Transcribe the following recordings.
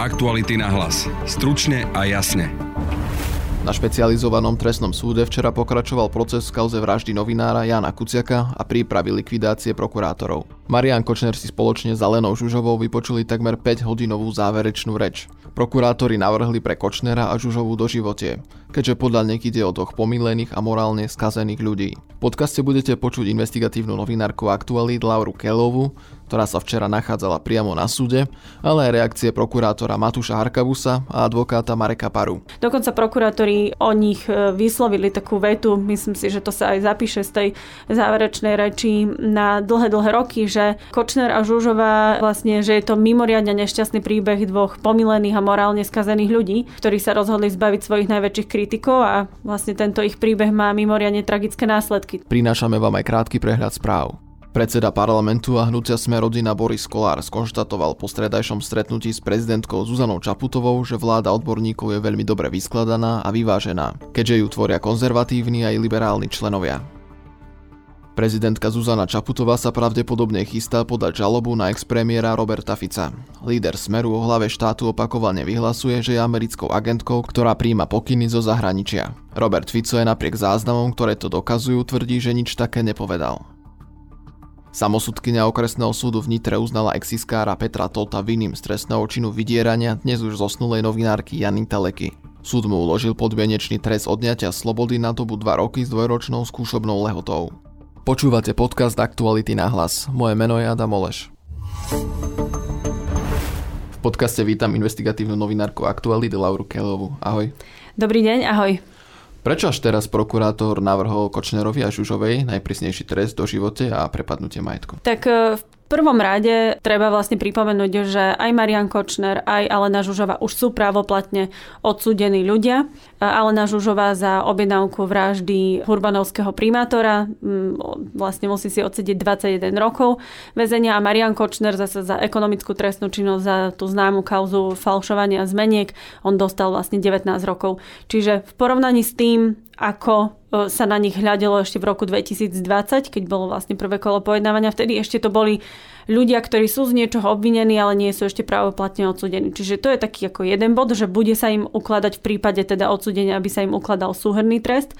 Aktuality na hlas. Stručne a jasne. Na špecializovanom trestnom súde včera pokračoval proces v kauze vraždy novinára Jana Kuciaka a prípravy likvidácie prokurátorov. Marian Kočner si spoločne s Alenou Žužovou vypočuli takmer 5-hodinovú záverečnú reč. Prokurátori navrhli pre Kočnera a Žužovu do životie, keďže podľa nich ide o dvoch pomílených a morálne skazených ľudí. V podcaste budete počuť investigatívnu novinárku aktualít Lauru Kelovu, ktorá sa včera nachádzala priamo na súde, ale aj reakcie prokurátora Matúša Harkavusa a advokáta Mareka Paru. Dokonca prokurátori o nich e, vyslovili takú vetu, myslím si, že to sa aj zapíše z tej záverečnej reči na dlhé, dlhé roky, že Kočner a Žužová vlastne, že je to mimoriadne nešťastný príbeh dvoch pomilených a morálne skazených ľudí, ktorí sa rozhodli zbaviť svojich najväčších kritikov a vlastne tento ich príbeh má mimoriadne tragické následky. Prinášame vám aj krátky prehľad správ. Predseda parlamentu a hnutia Sme rodina Boris Kolár skonštatoval po stredajšom stretnutí s prezidentkou Zuzanou Čaputovou, že vláda odborníkov je veľmi dobre vyskladaná a vyvážená, keďže ju tvoria konzervatívni aj liberálni členovia. Prezidentka Zuzana Čaputová sa pravdepodobne chystá podať žalobu na ex-premiéra Roberta Fica. Líder Smeru o hlave štátu opakovane vyhlasuje, že je americkou agentkou, ktorá príjma pokyny zo zahraničia. Robert Fico je napriek záznamom, ktoré to dokazujú, tvrdí, že nič také nepovedal. Samosudkynia okresného súdu v Nitre uznala exiskára Petra Tota vinným z trestného činu vydierania dnes už zosnulej novinárky Jany Teleky. Súd mu uložil podmienečný trest odňatia slobody na dobu 2 roky s dvojročnou skúšobnou lehotou. Počúvate podcast Aktuality na hlas. Moje meno je Adam Oleš. V podcaste vítam investigatívnu novinárku Aktuality Lauru Kelovu. Ahoj. Dobrý deň, ahoj. Prečo až teraz prokurátor navrhol Kočnerovi a Žužovej najprísnejší trest do živote a prepadnutie majetku? Tak e, v prvom rade treba vlastne pripomenúť, že aj Marian Kočner, aj Alena Žužová už sú právoplatne odsúdení ľudia. Alena Žužová za objednávku vraždy urbanovského primátora mm, vlastne musí si odsediť 21 rokov väzenia a Marian Kočner zase za ekonomickú trestnú činnosť za tú známu kauzu falšovania zmeniek, on dostal vlastne 19 rokov. Čiže v porovnaní s tým, ako sa na nich hľadelo ešte v roku 2020, keď bolo vlastne prvé kolo pojednávania. Vtedy ešte to boli ľudia, ktorí sú z niečoho obvinení, ale nie sú ešte právoplatne odsudení. Čiže to je taký ako jeden bod, že bude sa im ukladať v prípade teda odsudenia, aby sa im ukladal súhrný trest.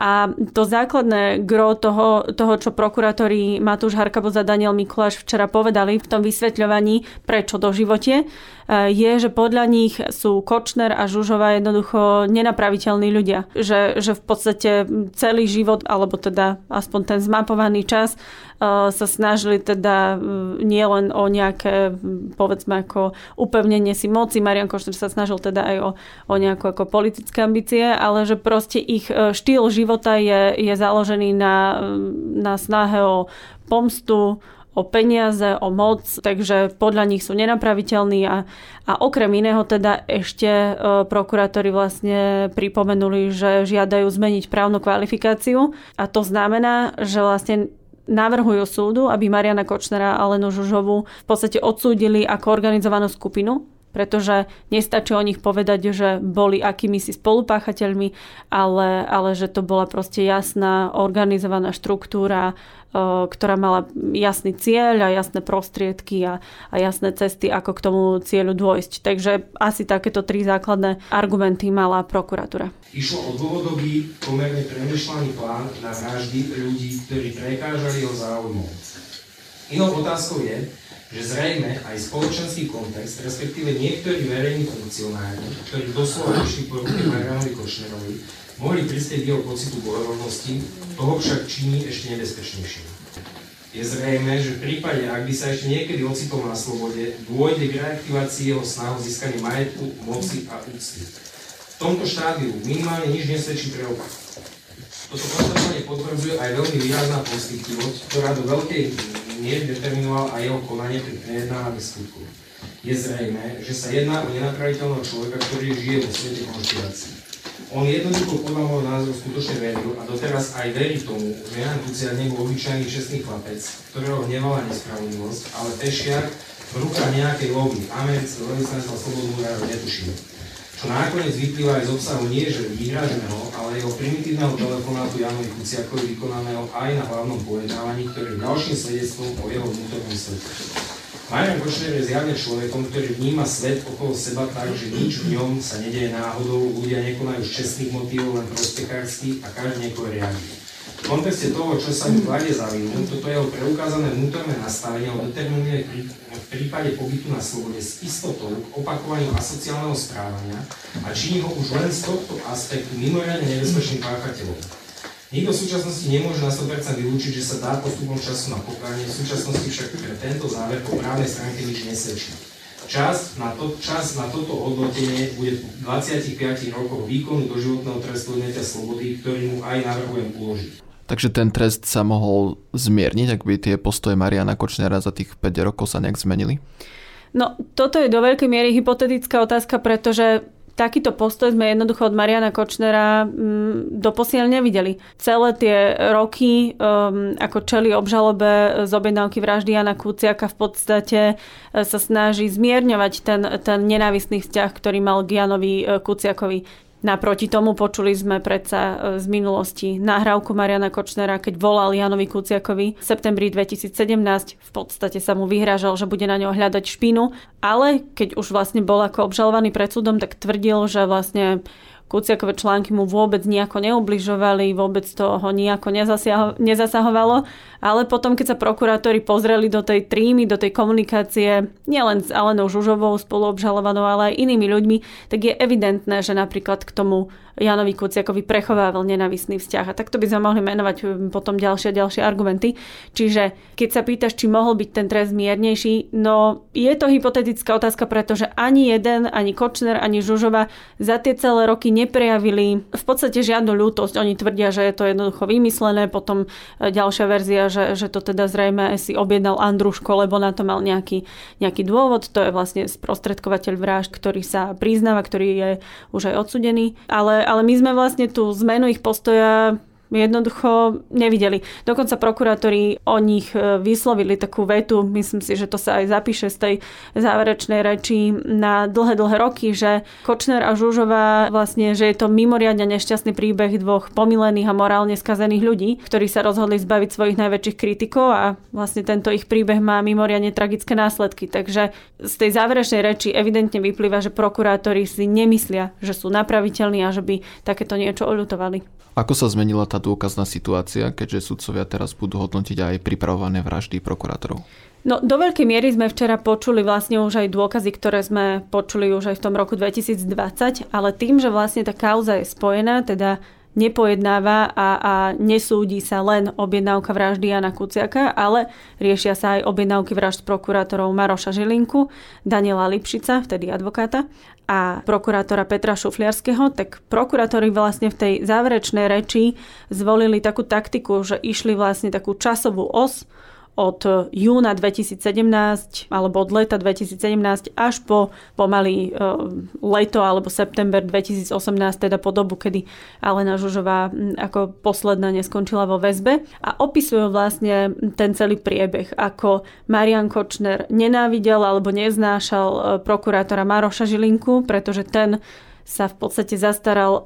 A to základné gro toho, toho čo prokurátori Matúš Harkabo a Daniel Mikuláš včera povedali v tom vysvetľovaní, prečo do živote, je, že podľa nich sú Kočner a Žužová jednoducho nenapraviteľní ľudia. Že, že v podstate celý život, alebo teda aspoň ten zmapovaný čas, sa snažili teda nielen o nejaké, povedzme ako upevnenie si moci, Marian Kočner sa snažil teda aj o, o nejaké ako politické ambície, ale že proste ich štýl života je, je založený na, na snahe o pomstu, o peniaze, o moc, takže podľa nich sú nenapraviteľní a, a okrem iného teda ešte e, prokurátori vlastne pripomenuli, že žiadajú zmeniť právnu kvalifikáciu a to znamená, že vlastne navrhujú súdu, aby Mariana Kočnera a Lenu Žužovu v podstate odsúdili ako organizovanú skupinu, pretože nestačí o nich povedať, že boli akými si spolupáchateľmi, ale, ale že to bola proste jasná organizovaná štruktúra, ktorá mala jasný cieľ a jasné prostriedky a, a jasné cesty, ako k tomu cieľu dôjsť. Takže asi takéto tri základné argumenty mala prokuratúra. Išlo o dlhodobý, pomerne premyšľaný plán na vraždy ľudí, ktorí prekážali jeho záujmov. Inou otázkou je, že zrejme aj spoločenský kontext, respektíve niektorí verejní funkcionári, ktorí doslova išli po ruke Marianovi Košnerovi, mohli prispieť jeho pocitu bojovnosti, toho však činí ešte nebezpečnejším. Je zrejme, že v prípade, ak by sa ešte niekedy ocitol na slobode, dôjde k reaktivácii jeho snahu získania majetku, moci a úcty. V tomto štádiu minimálne nič nesvedčí pre opak. Toto konstatovanie potvrdzuje aj veľmi výrazná postichtivosť, ktorá do veľkej miery determinovala aj jeho konanie pri prejednávaní skutku. Je zrejme, že sa jedná o nenapraviteľného človeka, ktorý žije vo svete konšpirácií. On jednoducho podľa môjho názoru skutočne veril a doteraz aj verí tomu, že Jan Kuciak nebol obyčajný čestný chlapec, ktorého hnevala nespravodlivosť, ale pešiak v rukách nejakej lobby, amerického veľvyslanectva Slobodu netuším. Čo nakoniec vyplýva aj z obsahu nie že výhraženého, ale jeho primitívneho telefonátu Janovi Kuciakovi vykonaného aj na hlavnom pojednávaní, ktorý je ďalším svedectvom o jeho vnútornom svete. Marian Kočner je zjavne človekom, ktorý vníma svet okolo seba tak, že nič v ňom sa nedieje náhodou, ľudia nekonajú z čestných motívov, len prostekársky a každý niekoho riadi. V kontexte toho, čo sa mu kladie za vinu, toto jeho preukázané vnútorné nastavenie ho determinuje v prípade pobytu na slobode s istotou k opakovaniu asociálneho správania a činí ho už len z tohto aspektu mimoriadne nebezpečným páchateľom. Nikto v súčasnosti nemôže na 100% vylúčiť, že sa dá postupom času na pokánie, v súčasnosti však pre tento záver po právnej stránke nič nesvedčí. Čas na, to, čas na toto hodnotenie bude 25 rokov výkonu doživotného trestu odňatia slobody, ktorý mu aj navrhujem uložiť. Takže ten trest sa mohol zmierniť, ak by tie postoje Mariana Kočnera za tých 5 rokov sa nejak zmenili? No, toto je do veľkej miery hypotetická otázka, pretože takýto postoj sme jednoducho od Mariana Kočnera mm, doposiaľ nevideli. Celé tie roky, um, ako čeli obžalobe z objednávky vraždy Jana Kuciaka v podstate e, sa snaží zmierňovať ten, ten nenávistný vzťah, ktorý mal k Janovi e, Kuciakovi. Naproti tomu počuli sme predsa e, z minulosti nahrávku Mariana Kočnera, keď volal Janovi Kuciakovi v septembri 2017. V podstate sa mu vyhrážal, že bude na ňo hľadať špinu, ale keď už vlastne bol ako obžalovaný pred súdom, tak tvrdil, že vlastne Kuciakové články mu vôbec nejako neubližovali, vôbec to ho nejako nezasahovalo, ale potom, keď sa prokurátori pozreli do tej trímy, do tej komunikácie, nielen s Alenou Žužovou spoluobžalovanou, ale aj inými ľuďmi, tak je evidentné, že napríklad k tomu Janovi Kuciakovi prechovával nenavisný vzťah. A takto by sme mohli menovať um, potom ďalšie a ďalšie argumenty. Čiže keď sa pýtaš, či mohol byť ten trest miernejší, no je to hypotetická otázka, pretože ani jeden, ani Kočner, ani Žužova za tie celé roky neprejavili v podstate žiadnu ľútosť. Oni tvrdia, že je to jednoducho vymyslené, potom e, ďalšia verzia, že, že to teda zrejme si objednal Andruško, lebo na to mal nejaký, nejaký dôvod. To je vlastne sprostredkovateľ vražd, ktorý sa priznáva, ktorý je už aj odsudený. Ale, ale my sme vlastne tú zmenu ich postoja jednoducho nevideli. Dokonca prokurátori o nich e, vyslovili takú vetu, myslím si, že to sa aj zapíše z tej záverečnej reči na dlhé, dlhé roky, že Kočner a Žužová vlastne, že je to mimoriadne nešťastný príbeh dvoch pomilených a morálne skazených ľudí, ktorí sa rozhodli zbaviť svojich najväčších kritikov a vlastne tento ich príbeh má mimoriadne tragické následky. Takže z tej záverečnej reči evidentne vyplýva, že prokurátori si nemyslia, že sú napraviteľní a že by takéto niečo oľutovali. Ako sa zmenila tá dôkazná situácia, keďže sudcovia teraz budú hodnotiť aj pripravované vraždy prokurátorov? No, do veľkej miery sme včera počuli vlastne už aj dôkazy, ktoré sme počuli už aj v tom roku 2020, ale tým, že vlastne tá kauza je spojená, teda nepojednáva a, a nesúdi sa len objednávka vraždy Jana Kuciaka, ale riešia sa aj objednávky vražd prokurátorov Maroša Žilinku, Daniela Lipšica, vtedy advokáta, a prokurátora Petra Šufliarského, tak prokurátori vlastne v tej záverečnej reči zvolili takú taktiku, že išli vlastne takú časovú os, od júna 2017 alebo od leta 2017 až po pomaly e, leto alebo september 2018, teda po dobu, kedy Alena Žužová ako posledná neskončila vo väzbe. A opisujú vlastne ten celý priebeh, ako Marian Kočner nenávidel alebo neznášal e, prokurátora Maroša Žilinku, pretože ten sa v podstate zastaral e,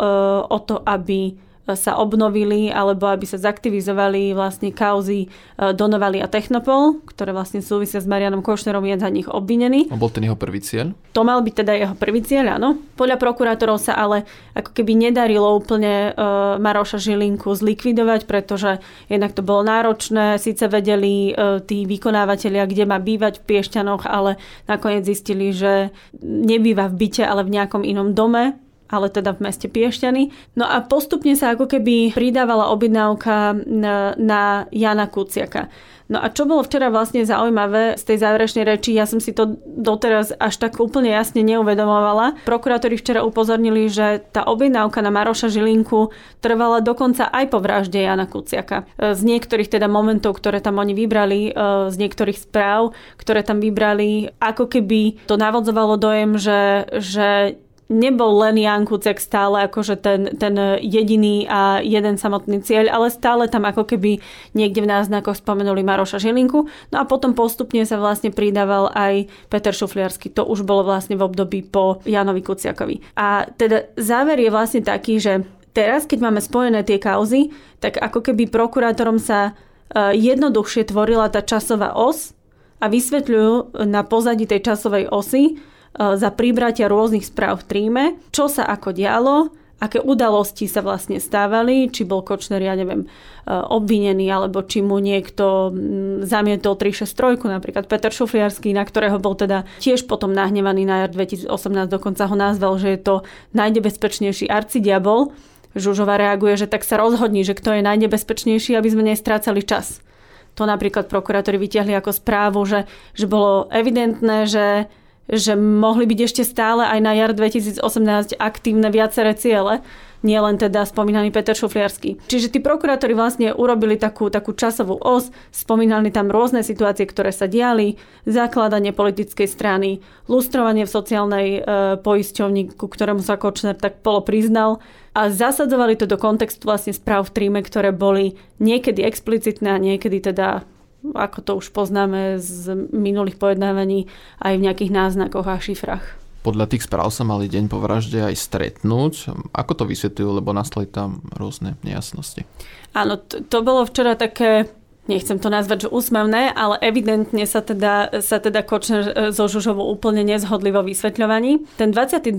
o to, aby sa obnovili alebo aby sa zaktivizovali vlastne kauzy e, Donovali a Technopol, ktoré vlastne súvisia s Marianom Košnerom, je za nich obvinený. A bol ten jeho prvý cieľ? To mal byť teda jeho prvý cieľ, áno. Podľa prokurátorov sa ale ako keby nedarilo úplne uh, Maroša Žilinku zlikvidovať, pretože jednak to bolo náročné, síce vedeli uh, tí vykonávateľia, kde má bývať v Piešťanoch, ale nakoniec zistili, že nebýva v byte, ale v nejakom inom dome, ale teda v meste Piešťany. No a postupne sa ako keby pridávala objednávka na, na Jana Kuciaka. No a čo bolo včera vlastne zaujímavé z tej záverečnej reči, ja som si to doteraz až tak úplne jasne neuvedomovala. Prokurátori včera upozornili, že tá objednávka na Maroša Žilinku trvala dokonca aj po vražde Jana Kuciaka. Z niektorých teda momentov, ktoré tam oni vybrali, e, z niektorých správ, ktoré tam vybrali, ako keby to navodzovalo dojem, že, že nebol len Jan Kuciak stále akože ten, ten jediný a jeden samotný cieľ, ale stále tam ako keby niekde v náznakoch spomenuli Maroša Žilinku. No a potom postupne sa vlastne pridával aj Peter Šufliarsky. To už bolo vlastne v období po Janovi Kuciakovi. A teda záver je vlastne taký, že teraz, keď máme spojené tie kauzy, tak ako keby prokurátorom sa e, jednoduchšie tvorila tá časová os, a vysvetľujú na pozadí tej časovej osy za príbratia rôznych správ v tríme, čo sa ako dialo, aké udalosti sa vlastne stávali, či bol Kočner, ja neviem, e, obvinený, alebo či mu niekto zamietol 363, napríklad Peter Šufliarský, na ktorého bol teda tiež potom nahnevaný na jar 2018, dokonca ho nazval, že je to najnebezpečnejší arcidiabol. Žužova reaguje, že tak sa rozhodni, že kto je najnebezpečnejší, aby sme nestrácali čas. To napríklad prokurátori vytiahli ako správu, že, že bolo evidentné, že že mohli byť ešte stále aj na jar 2018 aktívne viaceré ciele, nie len teda spomínaný Peter Šufliarsky. Čiže tí prokurátori vlastne urobili takú, takú časovú os, spomínali tam rôzne situácie, ktoré sa diali, zakladanie politickej strany, lustrovanie v sociálnej e, poisťovni, ku ktorému sa Kočner tak polo priznal a zasadzovali to do kontextu vlastne správ v tríme, ktoré boli niekedy explicitné a niekedy teda ako to už poznáme z minulých pojednávaní, aj v nejakých náznakoch a šifrách. Podľa tých správ sa mali deň po vražde aj stretnúť. Ako to vysvetľujú, lebo nastali tam rôzne nejasnosti? Áno, to, to bolo včera také nechcem to nazvať, že úsmevné, ale evidentne sa teda, sa teda Kočner e, so Žužovou úplne nezhodli vo vysvetľovaní. Ten 22. E,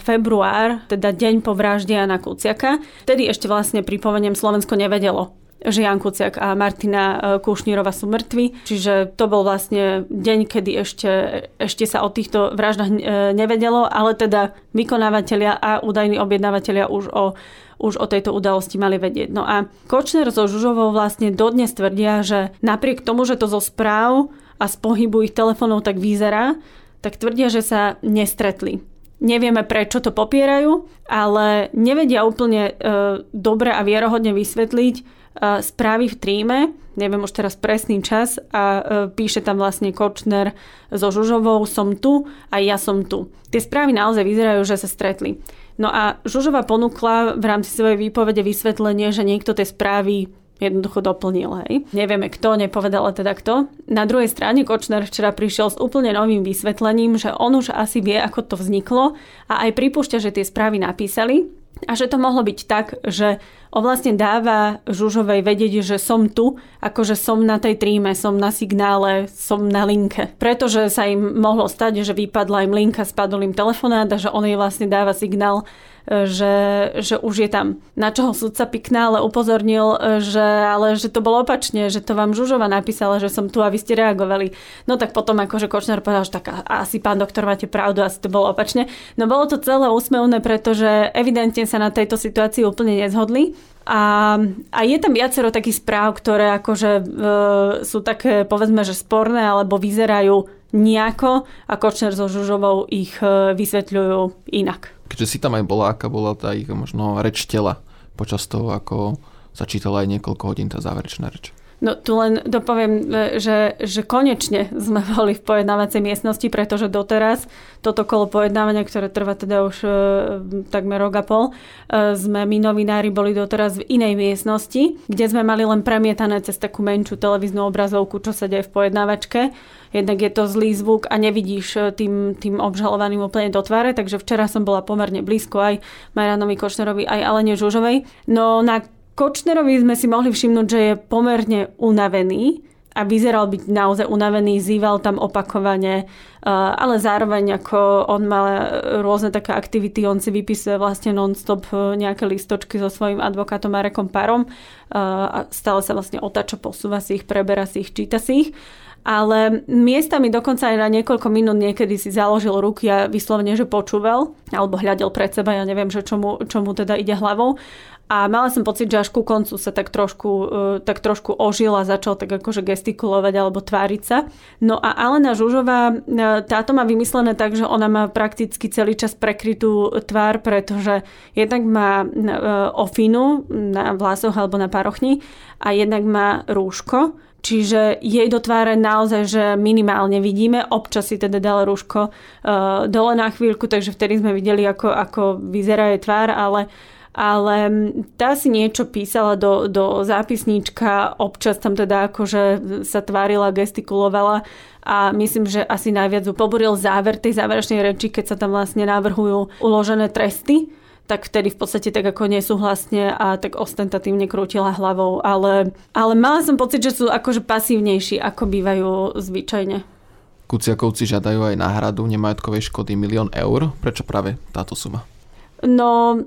február, teda deň po vražde Jana Kuciaka, vtedy ešte vlastne pripomeniem Slovensko nevedelo že Jan Kuciak a Martina e, Kušnírova sú mŕtvi. Čiže to bol vlastne deň, kedy ešte, ešte sa o týchto vraždách e, nevedelo, ale teda vykonávateľia a údajní objednávateľia už o už o tejto udalosti mali vedieť. No a Kočner so Žužovou vlastne dodnes tvrdia, že napriek tomu, že to zo správ a z pohybu ich telefónov tak vyzerá, tak tvrdia, že sa nestretli. Nevieme, prečo to popierajú, ale nevedia úplne e, dobre a vierohodne vysvetliť, správy v tríme, neviem už teraz presný čas a e, píše tam vlastne Kočner so Žužovou, som tu a ja som tu. Tie správy naozaj vyzerajú, že sa stretli. No a Žužova ponúkla v rámci svojej výpovede vysvetlenie, že niekto tie správy jednoducho doplnil. Hej. Nevieme kto, nepovedala teda kto. Na druhej strane Kočner včera prišiel s úplne novým vysvetlením, že on už asi vie, ako to vzniklo a aj pripúšťa, že tie správy napísali a že to mohlo byť tak, že on vlastne dáva Žužovej vedieť, že som tu, akože som na tej tríme, som na signále, som na linke. Pretože sa im mohlo stať, že vypadla im linka, spadol im telefonát a že on jej vlastne dáva signál, že, že už je tam. Na čoho sudca ale upozornil, že, ale že to bolo opačne, že to vám Žužova napísala, že som tu a vy ste reagovali. No tak potom akože Kočner povedal, že tak asi pán doktor máte pravdu, asi to bolo opačne. No bolo to celé úsmevné, pretože evidentne sa na tejto situácii úplne nezhodli. A, a je tam viacero takých správ, ktoré akože e, sú také, povedzme, že sporné, alebo vyzerajú nejako a Kočner so Žužovou ich e, vysvetľujú inak keďže si tam aj bola, aká bola tá ich možno reč tela počas toho, ako sa čítala aj niekoľko hodín tá záverečná reč. No tu len dopoviem, e, že, že konečne sme boli v pojednávacej miestnosti, pretože doteraz toto kolo pojednávania, ktoré trvá teda už e, takmer rok a pol, e, sme my novinári boli doteraz v inej miestnosti, kde sme mali len premietané cez takú menšiu televíznu obrazovku, čo sa deje v pojednávačke jednak je to zlý zvuk a nevidíš e, tým, tým obžalovaným úplne do tváre, takže včera som bola pomerne blízko aj Maranovi Kočnerovi, aj Alene Žužovej. No na Kočnerovi sme si mohli všimnúť, že je pomerne unavený a vyzeral byť naozaj unavený, zýval tam opakovane, e, ale zároveň ako on mal rôzne také aktivity, on si vypisuje vlastne non-stop e, nejaké listočky so svojím advokátom Marekom Parom a stále sa vlastne otača, posúva si ich, preberá si ich, číta si ich ale miestami dokonca aj na niekoľko minút niekedy si založil ruky a vyslovene, že počúval, alebo hľadel pred seba, ja neviem, že čomu, čomu teda ide hlavou. A mala som pocit, že až ku koncu sa tak trošku, uh, tak trošku ožil a začal tak akože gestikulovať alebo tváriť sa. No a Alena Žužová, uh, táto má vymyslené tak, že ona má prakticky celý čas prekrytú tvár, pretože jednak má uh, ofinu na vlasoch alebo na parochni a jednak má rúško, Čiže jej do tváre naozaj, že minimálne vidíme. Občas si teda dala rúško dole na chvíľku, takže vtedy sme videli, ako, ako vyzerá jej tvár, ale ale tá si niečo písala do, do zápisníčka, občas tam teda akože sa tvárila, gestikulovala a myslím, že asi najviac poboril záver tej záverečnej reči, keď sa tam vlastne navrhujú uložené tresty tak vtedy v podstate tak ako nesúhlasne a tak ostentatívne krútila hlavou. Ale, ale mala som pocit, že sú akože pasívnejší, ako bývajú zvyčajne. Kuciakovci žiadajú aj náhradu nemajetkovej škody milión eur. Prečo práve táto suma? No,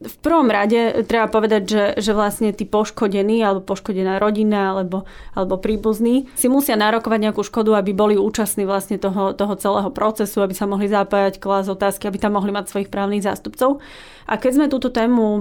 v prvom rade treba povedať, že, že vlastne tí poškodení alebo poškodená rodina alebo, alebo príbuzní si musia nárokovať nejakú škodu, aby boli účastní vlastne toho, toho celého procesu, aby sa mohli zapájať, klas otázky, aby tam mohli mať svojich právnych zástupcov. A keď sme túto tému e,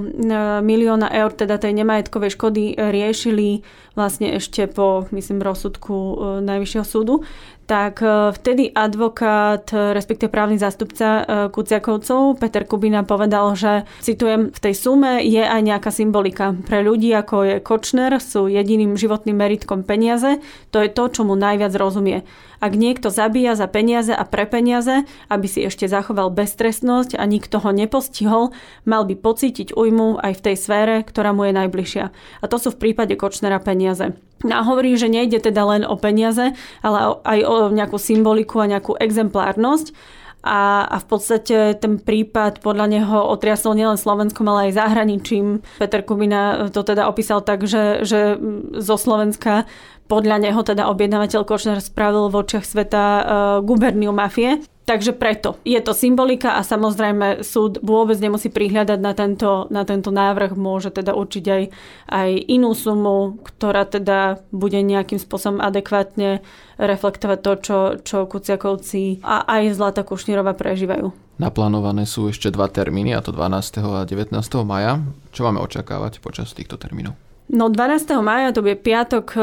milióna eur, teda tej nemajetkovej škody riešili vlastne ešte po, myslím, rozsudku e, Najvyššieho súdu, tak e, vtedy advokát, respektíve právny zástupca Kuciakovcov, Peter Kubina povedal, že, citujem, v tej sume je aj nejaká symbolika. Pre ľudí, ako je Kočner, sú jediným životným meritkom peniaze, to je to, čo mu najviac rozumie. Ak niekto zabíja za peniaze a pre peniaze, aby si ešte zachoval beztrestnosť a nikto ho nepostihol, mal by pocítiť ujmu aj v tej sfére, ktorá mu je najbližšia. A to sú v prípade Kočnera peniaze. A hovorí, že nejde teda len o peniaze, ale aj o nejakú symboliku a nejakú exemplárnosť. A, a v podstate ten prípad podľa neho otriasol nielen Slovenskom, ale aj zahraničím. Peter Kubina to teda opísal tak, že, že zo Slovenska podľa neho teda objednávateľ Kočner spravil v očiach sveta uh, guberniu mafie. Takže preto je to symbolika a samozrejme súd vôbec nemusí prihľadať na tento, na tento návrh, môže teda určiť aj, aj inú sumu, ktorá teda bude nejakým spôsobom adekvátne reflektovať to, čo, čo Kuciakovci a aj Zlata Kušnírova prežívajú. Naplánované sú ešte dva termíny, a to 12. a 19. maja. Čo máme očakávať počas týchto termínov? No 12. maja, to bude piatok, e,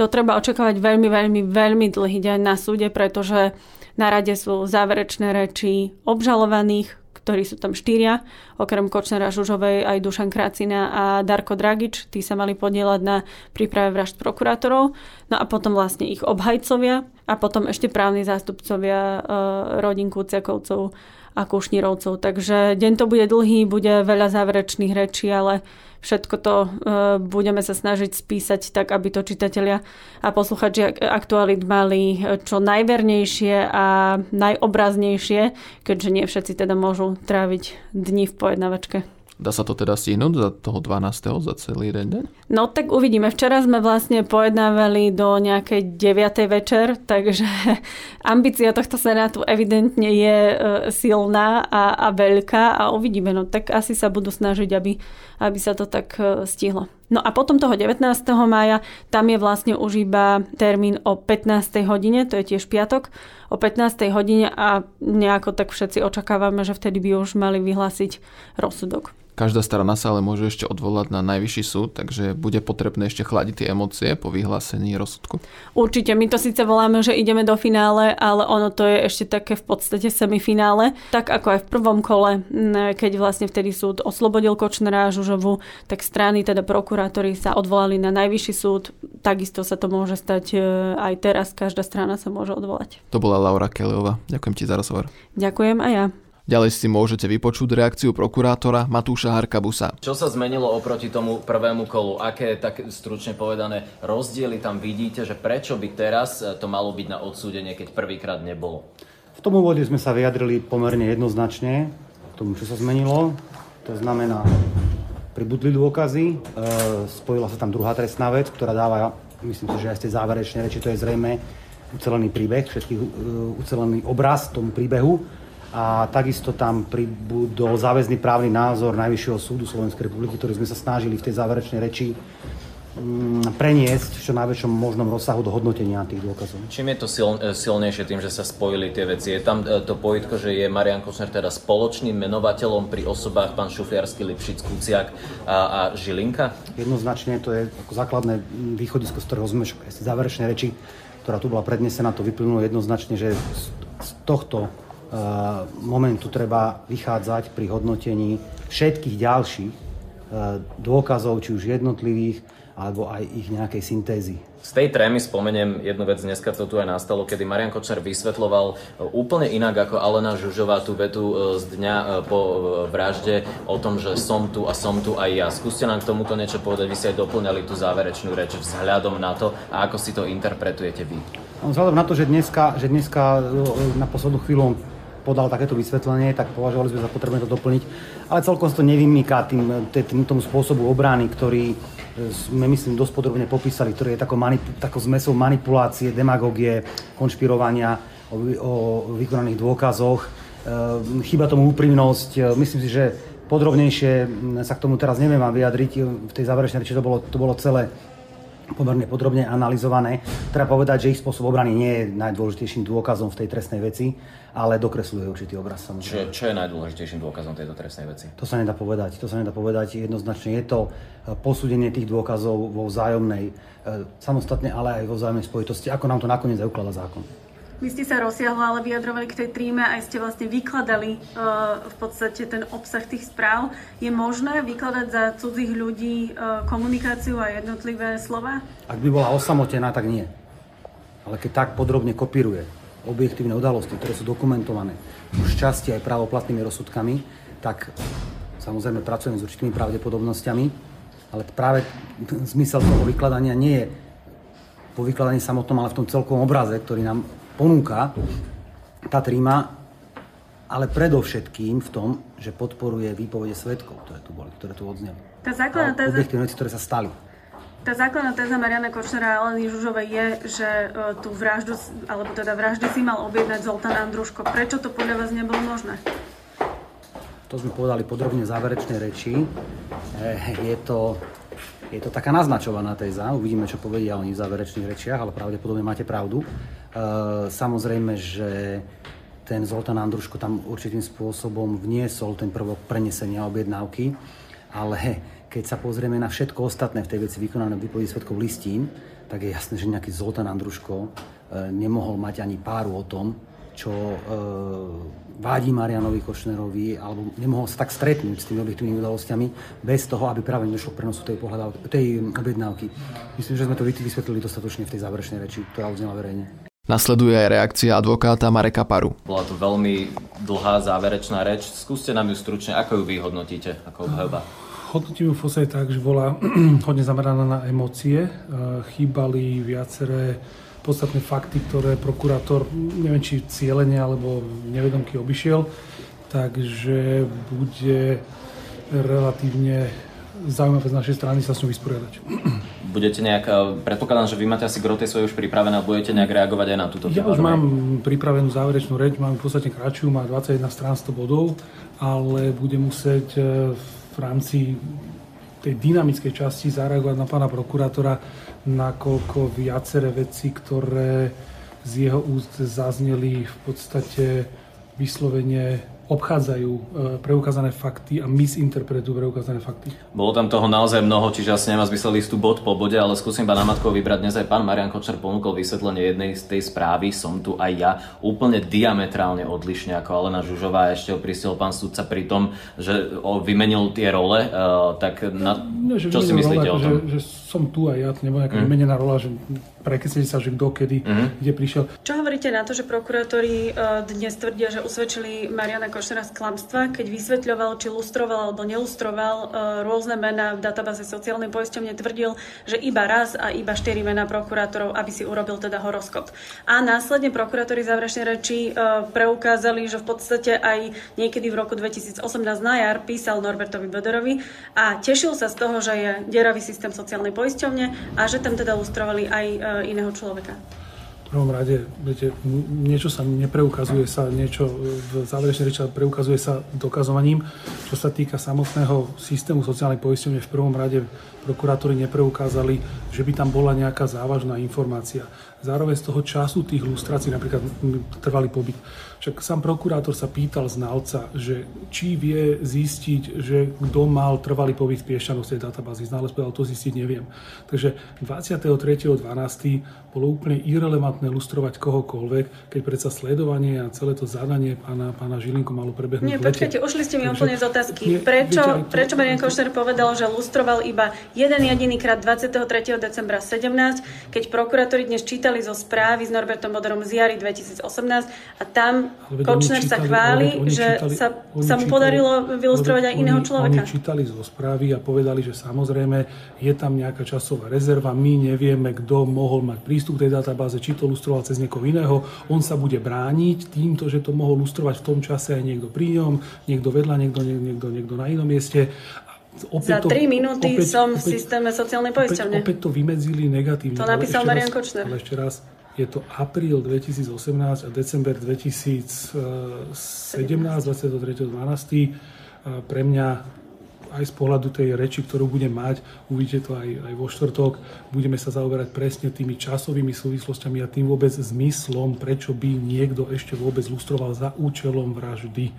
to treba očakávať veľmi, veľmi, veľmi dlhý deň na súde, pretože na rade sú záverečné reči obžalovaných, ktorí sú tam štyria, okrem Kočnera Žužovej aj Dušan Kracina a Darko Dragič, tí sa mali podielať na príprave vražd prokurátorov, no a potom vlastne ich obhajcovia a potom ešte právni zástupcovia e, rodín Kuciakovcov a Kušnírovcov. Takže deň to bude dlhý, bude veľa záverečných rečí, ale všetko to e, budeme sa snažiť spísať tak, aby to čitatelia a posluchači aktualit mali e, čo najvernejšie a najobraznejšie, keďže nie všetci teda môžu tráviť dni v pojednávačke. Dá sa to teda stihnúť za toho 12. za celý deň? No tak uvidíme. Včera sme vlastne pojednávali do nejakej 9. večer, takže ambícia tohto senátu evidentne je e, silná a, a veľká a uvidíme. No tak asi sa budú snažiť, aby, aby sa to tak e, stihlo. No a potom toho 19. mája, tam je vlastne už iba termín o 15. hodine, to je tiež piatok, o 15. hodine a nejako tak všetci očakávame, že vtedy by už mali vyhlásiť rozsudok. Každá strana sa ale môže ešte odvolať na najvyšší súd, takže bude potrebné ešte chladiť tie emócie po vyhlásení rozsudku. Určite, my to síce voláme, že ideme do finále, ale ono to je ešte také v podstate semifinále. Tak ako aj v prvom kole, keď vlastne vtedy súd oslobodil Kočnera a Žužovu, tak strany, teda prokurátori sa odvolali na najvyšší súd. Takisto sa to môže stať e, aj teraz, každá strana sa môže odvolať. To bola Laura Kellyová. Ďakujem ti za rozhovor. Ďakujem a ja. Ďalej si môžete vypočuť reakciu prokurátora Matúša Harkabusa. Čo sa zmenilo oproti tomu prvému kolu? Aké, tak stručne povedané, rozdiely tam vidíte, že prečo by teraz to malo byť na odsúdenie, keď prvýkrát nebolo? V tom úvode sme sa vyjadrili pomerne jednoznačne k tomu, čo sa zmenilo. To znamená, pribudli dôkazy, e, spojila sa tam druhá trestná vec, ktorá dáva, myslím si, že aj z tej záverečnej reči, to je zrejme ucelený príbeh, všetkých e, ucelený obraz tomu príbehu a takisto tam pribudol záväzný právny názor Najvyššieho súdu Slovenskej republiky, ktorý sme sa snažili v tej záverečnej reči mm, preniesť v čo najväčšom možnom rozsahu do hodnotenia tých dôkazov. Čím je to sil, e, silnejšie tým, že sa spojili tie veci? Je tam e, to pojitko, že je Marian Kočner teda spoločným menovateľom pri osobách pán Šufiarsky, Lipšic, Kuciak a, a Žilinka? Jednoznačne to je ako základné východisko, z ktorého sme z záverečnej reči, ktorá tu bola prednesená, to vyplynulo jednoznačne, že z tohto Eh, momentu treba vychádzať pri hodnotení všetkých ďalších eh, dôkazov, či už jednotlivých, alebo aj ich nejakej syntézy. Z tej trémy spomeniem jednu vec, dneska to tu aj nastalo, kedy Marian Kočner vysvetloval eh, úplne inak ako Alena Žužová tú vetu z dňa po vražde o tom, že som tu a som tu aj ja. Skúste nám k tomuto niečo povedať, vy ste aj doplňali tú záverečnú reč vzhľadom na to a ako si to interpretujete vy. Vzhľadom na to, že dneska, že dneska na poslednú chvíľu podal takéto vysvetlenie, tak považovali sme za potrebné to doplniť. Ale celkom to nevymýka tým, tým, tomu spôsobu obrany, ktorý sme myslím dosť podrobne popísali, ktorý je takou, manip- takou zmesou manipulácie, demagógie, konšpirovania o, o vykonaných dôkazoch. E, chyba tomu úprimnosť. Myslím si, že podrobnejšie sa k tomu teraz neviem vám vyjadriť. V tej záverečnej reči to bolo, to bolo celé pomerne podrobne analyzované. Treba povedať, že ich spôsob obrany nie je najdôležitejším dôkazom v tej trestnej veci, ale dokresluje určitý obraz. Čo, čo je najdôležitejším dôkazom tejto trestnej veci? To sa nedá povedať. To sa nedá povedať jednoznačne. Je to e, posúdenie tých dôkazov vo vzájomnej, e, samostatne, ale aj vo vzájomnej spojitosti, ako nám to nakoniec aj ukladá zákon. Vy ste sa rozsiahlo ale vyjadrovali k tej tríme, aj ste vlastne vykladali uh, v podstate ten obsah tých správ. Je možné vykladať za cudzích ľudí uh, komunikáciu a jednotlivé slova? Ak by bola osamotená, tak nie. Ale keď tak podrobne kopíruje objektívne udalosti, ktoré sú dokumentované, už časti aj právoplatnými rozsudkami, tak samozrejme pracujeme s určitými pravdepodobnosťami, ale práve zmysel toho vykladania nie je po vykladaní samotnom, ale v tom celkovom obraze, ktorý nám ponúka tá tríma, ale predovšetkým v tom, že podporuje výpovede svetkov, ktoré tu boli, ktoré tu odzneli. Tá základná téza... Objektívne veci, ktoré sa stali. Tá základná téza Mariana Kočnera a Aleny Žužovej je, že uh, tú vraždu, alebo teda vraždy si mal objednať Zoltán Andruško. Prečo to podľa vás nebolo možné? To sme povedali podrobne v záverečnej reči. E, je to je to taká naznačovaná téza, uvidíme, čo povedia oni v záverečných rečiach, ale pravdepodobne máte pravdu. E, samozrejme, že ten Zoltán Andruško tam určitým spôsobom vniesol ten prvok prenesenia objednávky, ale keď sa pozrieme na všetko ostatné v tej veci vykonané v výpovedí svetkov listín, tak je jasné, že nejaký Zoltán Andruško e, nemohol mať ani páru o tom, čo e, vádi Marianovi Košnerovi, alebo nemohol sa tak stretnúť s tými objektívnymi udalosťami bez toho, aby práve nešlo k prenosu tej, tej objednávky. Myslím, že sme to vysvetlili dostatočne v tej záverečnej reči, ktorá odznela verejne. Nasleduje aj reakcia advokáta Mareka Paru. Bola to veľmi dlhá záverečná reč. Skúste nám ju stručne, ako ju vy hodnotíte ako obhajoba? Hodnotím ju v podstate tak, že bola hodne zameraná na emócie. Chýbali viaceré podstatné fakty, ktoré prokurátor, neviem či cieľene alebo nevedomky obišiel, takže bude relatívne zaujímavé z našej strany sa s ňou vysporiadať. Budete nejak, eh, predpokladám, že vy máte asi grote svoje už pripravené a budete nejak reagovať aj na túto Ja už mám pripravenú záverečnú reč, mám v podstate kratšiu, má 21 strán 100 bodov, ale budem musieť eh, v rámci tej dynamickej časti zareagovať na pána prokurátora, nakoľko viaceré veci, ktoré z jeho úst zazneli v podstate vyslovene obchádzajú e, preukázané fakty a misinterpretujú preukázané fakty. Bolo tam toho naozaj mnoho, čiže asi nemá zmysel ísť tu bod po bode, ale skúsim iba namatkovo vybrať. Dnes aj pán Marian Kočner ponúkol vysvetlenie jednej z tej správy, som tu aj ja, úplne diametrálne odlišne ako Alena Žužová. Ešte ho pristihol pán sudca pri tom, že vymenil tie role, uh, tak na, no, čo si myslíte role, o tom? Že, že som tu aj ja, to nebola nejaká mm. vymenená rola, že prekreslili sa, že kto kedy, mm. kde prišiel. Čo hovoríte na to, že prokurátori uh, dnes tvrdia, že usvedčili Mariana Košera z klamstva, keď vysvetľoval, či lustroval alebo nelustroval e, rôzne mená v databáze sociálnej poisťovne, tvrdil, že iba raz a iba štyri mená prokurátorov, aby si urobil teda horoskop. A následne prokurátori záverečnej reči e, preukázali, že v podstate aj niekedy v roku 2018 na jar písal Norbertovi Bederovi a tešil sa z toho, že je deravý systém sociálnej poisťovne a že tam teda lustrovali aj e, iného človeka prvom rade, viete, niečo sa nepreukazuje sa, niečo v záverečnej reči preukazuje sa dokazovaním. Čo sa týka samotného systému sociálnej poisťovne, v prvom rade prokurátori nepreukázali, že by tam bola nejaká závažná informácia. Zároveň z toho času tých lustrácií, napríklad trvalý pobyt, však sám prokurátor sa pýtal znalca, že či vie zistiť, že kto mal trvalý pobyt v Piešťanoch z tej databázy. Znalec povedal, to zistiť neviem. Takže 23.12. bolo úplne irrelevantné lustrovať kohokoľvek, keď predsa sledovanie a celé to zadanie pána, pána Žilinku malo prebehnúť Nie, počkajte, ušli ste mi úplne z otázky. Nie, prečo, viete, prečo Marian Košner povedal, že lustroval iba jeden jediný krát 23. decembra 17, keď prokurátori dnes čítali zo správy s Norbertom Bodorom z jary 2018 a tam Kočner sa chváli, že čítali, sa, sa mu čítali, podarilo vylustrovať aj iného človeka. Oni čítali zo správy a povedali, že samozrejme je tam nejaká časová rezerva, my nevieme, kto mohol mať prístup k tej databáze, či to lustroval cez niekoho iného. On sa bude brániť týmto, že to mohol lustrovať v tom čase aj niekto pri ňom, niekto vedľa, niekto, niekto, niekto na inom mieste. Opäť Za 3 minúty opäť, som opäť, v systéme sociálnej poisťovne. Opäť, opäť to vymedzili negatívne. To napísal Marian Kočner. Ale ešte raz, je to apríl 2018 a december 2017, 23.12. Pre mňa aj z pohľadu tej reči, ktorú budem mať, uvidíte to aj, aj vo štvrtok, budeme sa zaoberať presne tými časovými súvislostiami a tým vôbec zmyslom, prečo by niekto ešte vôbec lustroval za účelom vraždy.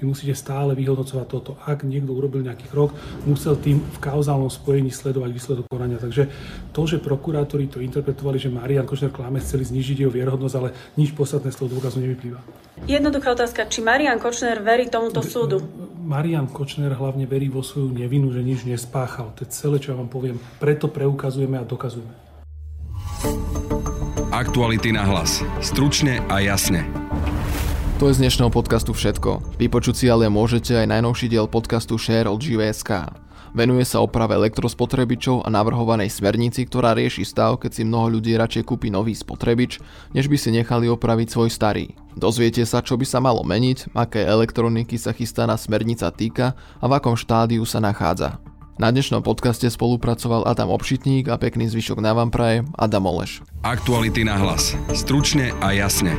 Vy musíte stále vyhodnocovať toto. Ak niekto urobil nejaký krok, musel tým v kauzálnom spojení sledovať výsledok konania. Takže to, že prokurátori to interpretovali, že Marian Košner klame, chceli znižiť jeho vierhodnosť, ale nič podstatné z toho dôkazu nevyplýva. Jednoduchá otázka, či Marian Kočner verí tomuto súdu? Marian Kočner hlavne verí vo svoju nevinu, že nič nespáchal. To je celé, čo ja vám poviem. Preto preukazujeme a dokazujeme. Aktuality na hlas. Stručne a jasne. To je z dnešného podcastu všetko. Vypočuť si ale môžete aj najnovší diel podcastu Share od GVSK. Venuje sa oprave elektrospotrebičov a navrhovanej smernici, ktorá rieši stav, keď si mnoho ľudí radšej kúpi nový spotrebič, než by si nechali opraviť svoj starý. Dozviete sa, čo by sa malo meniť, aké elektroniky sa chystaná smernica týka a v akom štádiu sa nachádza. Na dnešnom podcaste spolupracoval Adam Obšitník a pekný zvyšok na vám praje Adam Oleš. Aktuality na hlas. Stručne a jasne.